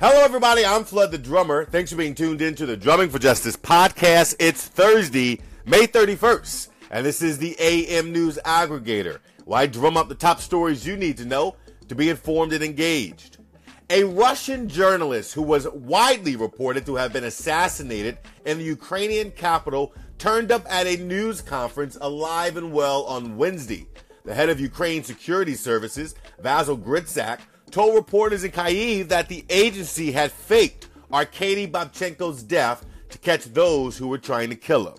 everybody. I'm Flood the Drummer. Thanks for being tuned in to the Drumming for Justice podcast. It's Thursday, May 31st, and this is the AM News Aggregator, where I drum up the top stories you need to know to be informed and engaged. A Russian journalist who was widely reported to have been assassinated in the Ukrainian capital turned up at a news conference alive and well on Wednesday. The head of Ukraine Security Services, Vasyl Gritsak, told reporters in Kyiv that the agency had faked Arkady Babchenko's death to catch those who were trying to kill him.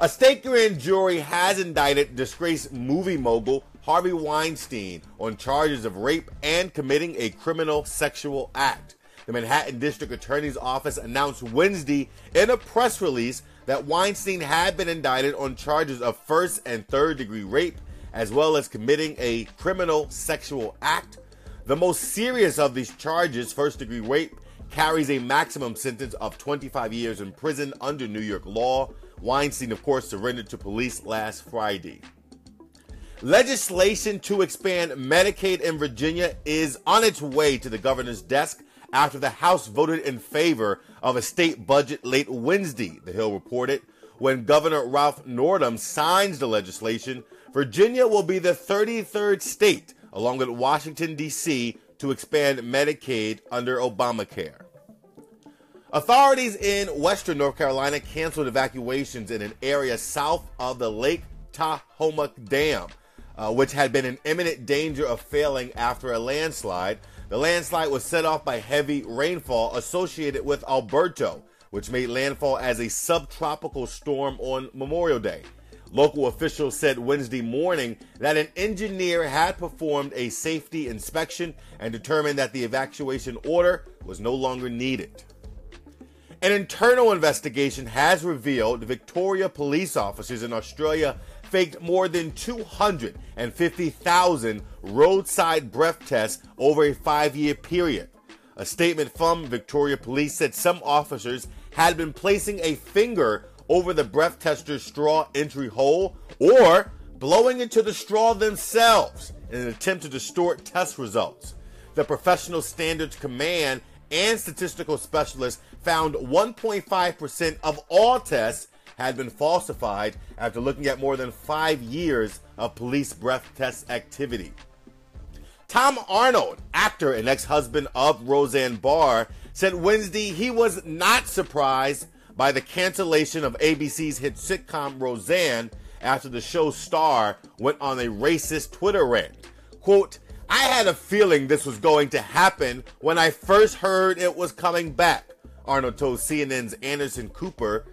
A state grand jury has indicted disgraced movie mogul Harvey Weinstein on charges of rape and committing a criminal sexual act. The Manhattan District Attorney's Office announced Wednesday in a press release that Weinstein had been indicted on charges of first and third degree rape as well as committing a criminal sexual act. The most serious of these charges, first degree rape, carries a maximum sentence of 25 years in prison under New York law. Weinstein, of course, surrendered to police last Friday. Legislation to expand Medicaid in Virginia is on its way to the governor's desk after the House voted in favor of a state budget late Wednesday, the Hill reported. When Governor Ralph Northam signs the legislation, Virginia will be the 33rd state, along with Washington, D.C., to expand Medicaid under Obamacare. Authorities in western North Carolina canceled evacuations in an area south of the Lake Tahoma Dam, uh, which had been in imminent danger of failing after a landslide. The landslide was set off by heavy rainfall associated with Alberto, which made landfall as a subtropical storm on Memorial Day. Local officials said Wednesday morning that an engineer had performed a safety inspection and determined that the evacuation order was no longer needed. An internal investigation has revealed Victoria police officers in Australia faked more than 250,000 roadside breath tests over a five year period. A statement from Victoria Police said some officers had been placing a finger over the breath tester's straw entry hole or blowing into the straw themselves in an attempt to distort test results. The Professional Standards Command and statistical specialists found 1.5% of all tests had been falsified after looking at more than five years of police breath test activity. Tom Arnold, actor and ex husband of Roseanne Barr, said Wednesday he was not surprised by the cancellation of ABC's hit sitcom Roseanne after the show's star went on a racist Twitter rant. Quote, I had a feeling this was going to happen when I first heard it was coming back, Arnold told CNN's Anderson Cooper.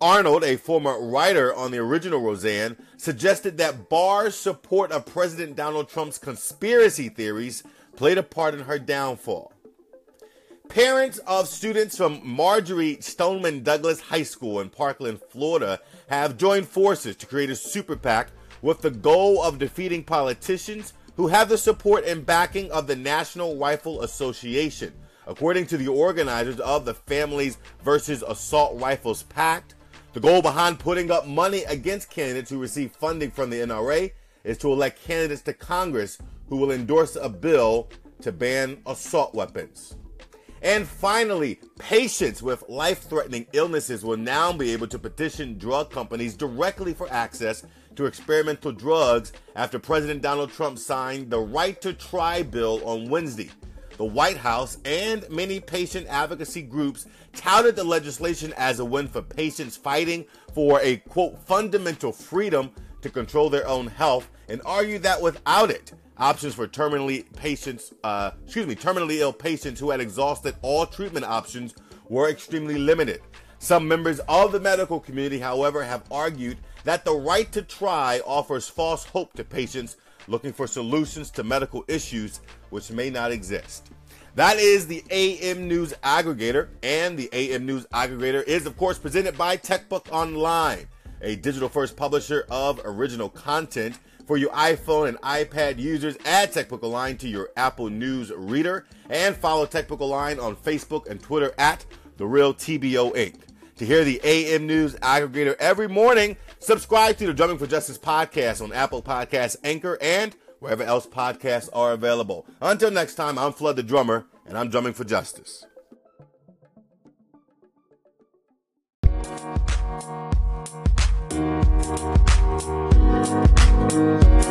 Arnold, a former writer on the original Roseanne, suggested that Barr's support of President Donald Trump's conspiracy theories played a part in her downfall. Parents of students from Marjory Stoneman Douglas High School in Parkland, Florida, have joined forces to create a super PAC with the goal of defeating politicians who have the support and backing of the National Rifle Association. According to the organizers of the Families versus Assault Rifles PAC, the goal behind putting up money against candidates who receive funding from the NRA is to elect candidates to Congress who will endorse a bill to ban assault weapons. And finally, patients with life threatening illnesses will now be able to petition drug companies directly for access to experimental drugs after President Donald Trump signed the Right to Try bill on Wednesday. The White House and many patient advocacy groups touted the legislation as a win for patients fighting for a quote fundamental freedom to control their own health and argued that without it, options for terminally patients, uh, excuse me, terminally ill patients who had exhausted all treatment options were extremely limited. Some members of the medical community, however, have argued that the right to try offers false hope to patients looking for solutions to medical issues which may not exist. That is the AM News Aggregator, and the AM News Aggregator is, of course, presented by TechBook Online, a digital first publisher of original content for your iPhone and iPad users, add Online to your Apple News reader and follow Online on Facebook and Twitter at The Real TBO Inc. To hear the AM News aggregator every morning, subscribe to the Drumming for Justice podcast on Apple Podcasts, Anchor, and wherever else podcasts are available. Until next time, I'm Flood the Drummer, and I'm drumming for justice. Thank you. Thank you.